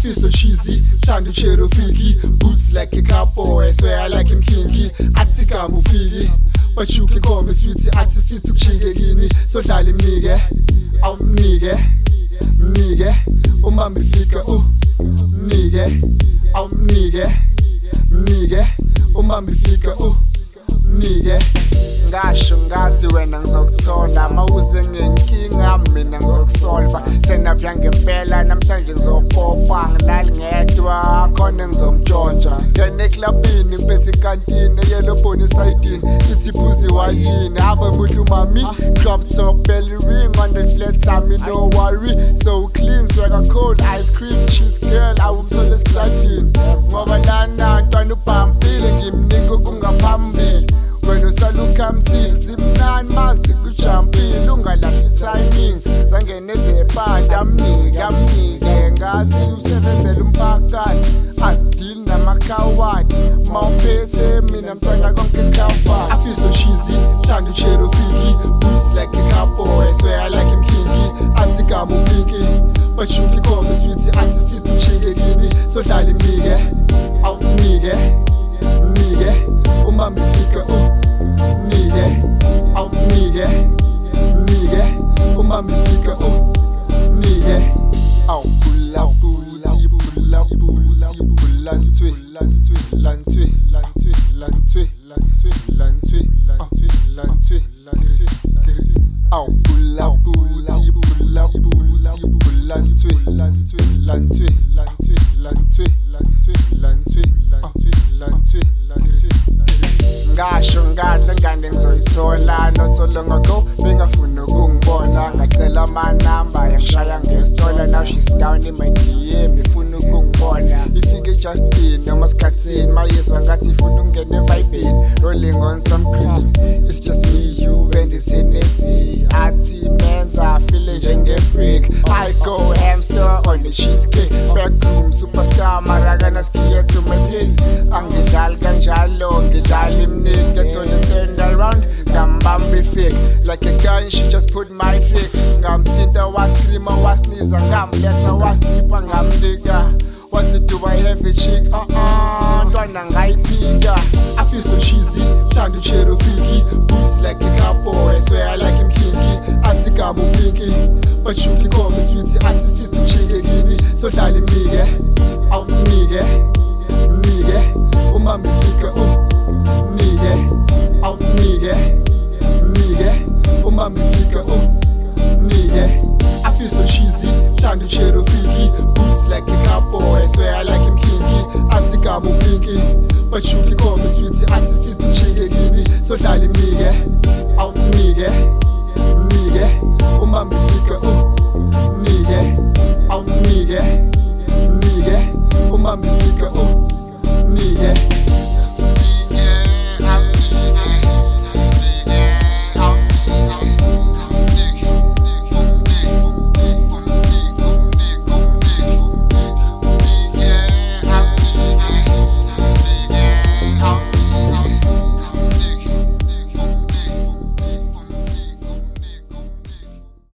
feel so cheesy. Trying to cheer Rafiki. Boots like a cowboy, swear I like him kinky. Atika Mufiki. But you can call me sweetie, athi sithi ukushingekini sodlala imnike awumnike mnike uma mifika u mnike awumnike mnike uma mifika u mnike ngasho ngathi wena ngizokuthola mawuze ngenkinga mina ngizokusolva thena byangempela ngene eklabini ngiphethe ikantini eyelobhoni esayidini ithi phuzi wayini? Ave muhle umami drop top belly ring on the flat tummy no worry so clean swagger cold ice cream cheese girl awumthole esikladini ngoba lana ntwana ubhampile ngimnika kungaphambili wena usalukhamsile simnani mazi kujampile ungalahli timing. Zangene ezebhadi amnike amnike ngathi usebenzela umphakathi. Asidili namakhawadi I feel so cheesy, time to share a figgy. Boots like a cowboy, I swear I like him kinky. I think but you can me. Pulantwe lantwe lantwe lantwe lantwe lantwe lantwe lantwe lantwe lantwe aw pula pula puti pulantwe lantwe lantwe lantwe lantwe lantwe lantwe lantwe lantwe lantwe ifike ejustin noma sikhathini ngathi ifuna ukungena evibini rolling on some green it's just me you and this Hennessy. Athi menza feel njenge-freak I go hamster on the cheesecake. Backroom superstar marakana skiya to my place. Angidlali kanjalo ngidlala imniki ethole turn around. Ngambamba ifake like a gun she just put my trick ngamthinta wascreama wasniza ngamblesa wasdipha ngamnika kwazidwa I have a chick? Uh-uh, ntwana ngayiphika I feel so cheesy thanda ucherofiki boots like a cowboy swear like him imkinki athi gama upinki but you can call me sweetie. Athi sithi ujike kimi sodlala imnike awunike mnike umama ifike umnike awunike mnike umama Oh, oh nigga. Oh. Oh, I feel so cheesy thanda uchero ojuke inkomo sithi athi sithi ujike kimi sodlala imike awunike mnike umbambe ifike uh. Oh.